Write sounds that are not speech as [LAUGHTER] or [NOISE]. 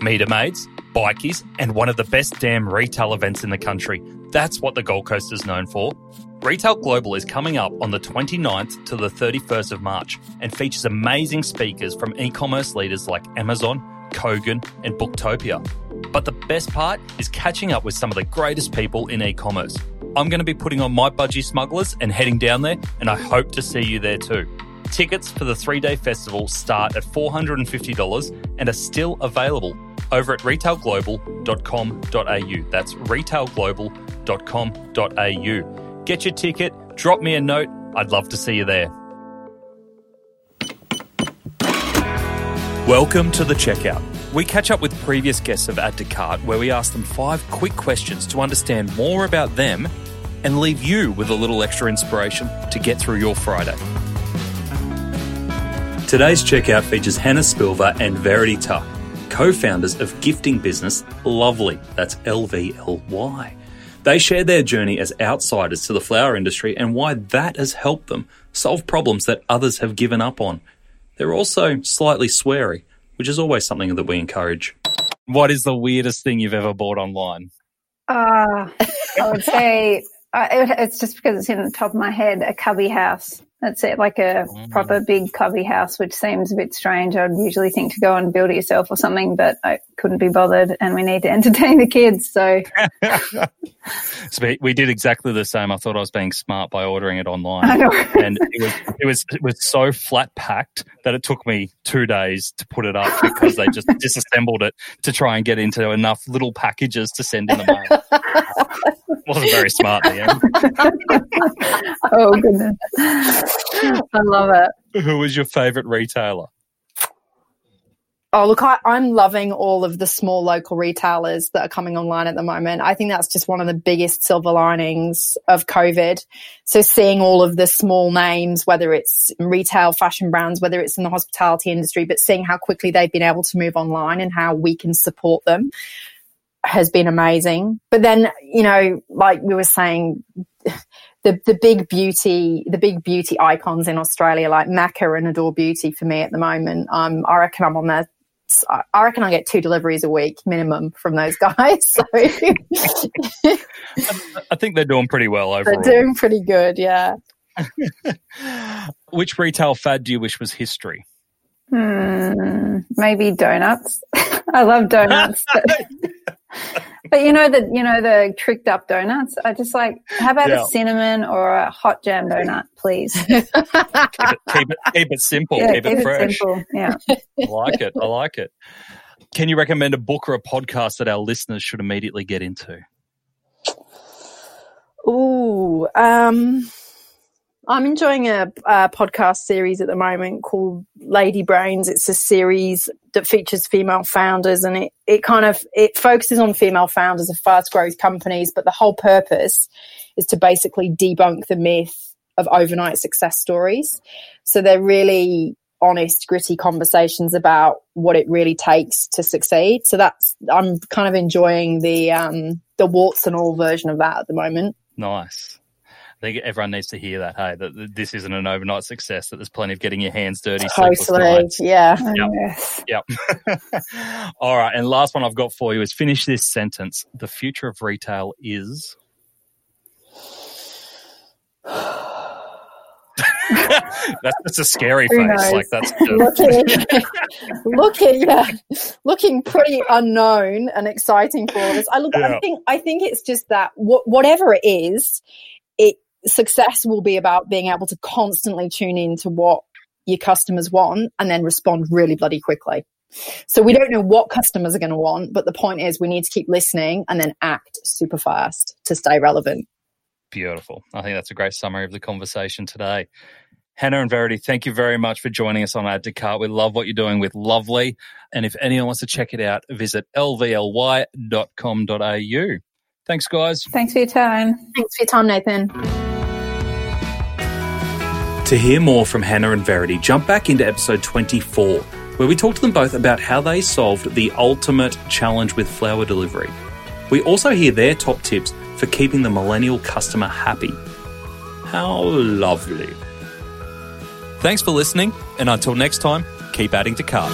Meter maids, bikies, and one of the best damn retail events in the country. That's what the Gold Coast is known for. Retail Global is coming up on the 29th to the 31st of March and features amazing speakers from e commerce leaders like Amazon, Kogan, and Booktopia. But the best part is catching up with some of the greatest people in e commerce. I'm going to be putting on my budgie smugglers and heading down there, and I hope to see you there too. Tickets for the three day festival start at $450 and are still available over at retailglobal.com.au. That's retailglobal.com.au. Get your ticket, drop me a note. I'd love to see you there. Welcome to the checkout. We catch up with previous guests of Add to Cart where we ask them five quick questions to understand more about them and leave you with a little extra inspiration to get through your Friday. Today's checkout features Hannah Spilva and Verity Tuck, co founders of gifting business Lovely. That's L V L Y. They share their journey as outsiders to the flower industry and why that has helped them solve problems that others have given up on. They're also slightly sweary, which is always something that we encourage. What is the weirdest thing you've ever bought online? Uh, I would say uh, it, it's just because it's in the top of my head a cubby house. That's it, like a mm. proper big cubby house, which seems a bit strange. I'd usually think to go and build it yourself or something, but I couldn't be bothered and we need to [LAUGHS] entertain the kids. So, [LAUGHS] so we did exactly the same. I thought I was being smart by ordering it online. and it was, it was, it was so flat packed that it took me two days to put it up because they just [LAUGHS] disassembled it to try and get into enough little packages to send in the mail. Wasn't very smart at the end. [LAUGHS] oh goodness. I love it. Who was your favorite retailer? Oh, look, I, am loving all of the small local retailers that are coming online at the moment. I think that's just one of the biggest silver linings of COVID. So seeing all of the small names, whether it's retail fashion brands, whether it's in the hospitality industry, but seeing how quickly they've been able to move online and how we can support them has been amazing. But then, you know, like we were saying, the the big beauty the big beauty icons in Australia like Mecca and Adore Beauty for me at the moment. Um, I reckon I'm on their I reckon I get two deliveries a week minimum from those [LAUGHS] guys. So [LAUGHS] I think they're doing pretty well [LAUGHS] overall. They're doing pretty good, yeah. Which retail fad do you wish was history? Hmm, maybe donuts. I love donuts. [LAUGHS] But you know the you know the tricked up donuts. I just like how about yeah. a cinnamon or a hot jam donut, please. [LAUGHS] keep, it, keep, it, keep it simple. Yeah, keep, keep, it fresh. Simple. Yeah, [LAUGHS] I like it. I like it. Can you recommend a book or a podcast that our listeners should immediately get into? Ooh, um, I'm enjoying a, a, podcast series at the moment called Lady Brains. It's a series that features female founders and it, it kind of, it focuses on female founders of fast growth companies, but the whole purpose is to basically debunk the myth of overnight success stories. So they're really honest, gritty conversations about what it really takes to succeed. So that's, I'm kind of enjoying the, um, the warts and all version of that at the moment. Nice think everyone needs to hear that. Hey, that this isn't an overnight success. That there's plenty of getting your hands dirty. Totally, yeah. Oh, yep. yep. [LAUGHS] All right, and last one I've got for you is finish this sentence. The future of retail is. [SIGHS] that's, that's a scary Who face. Knows? Like that's looking, [LAUGHS] looking, yeah, looking pretty unknown and exciting for us. I look. Yeah. I think. I think it's just that whatever it is, it success will be about being able to constantly tune in to what your customers want and then respond really bloody quickly. So we don't know what customers are going to want, but the point is we need to keep listening and then act super fast to stay relevant. Beautiful. I think that's a great summary of the conversation today. Hannah and Verity, thank you very much for joining us on Add to Cart. We love what you're doing with Lovely. And if anyone wants to check it out, visit lvly.com.au. Thanks, guys. Thanks for your time. Thanks for your time, Nathan. To hear more from Hannah and Verity, jump back into episode 24, where we talk to them both about how they solved the ultimate challenge with flower delivery. We also hear their top tips for keeping the millennial customer happy. How lovely. Thanks for listening, and until next time, keep adding to cart.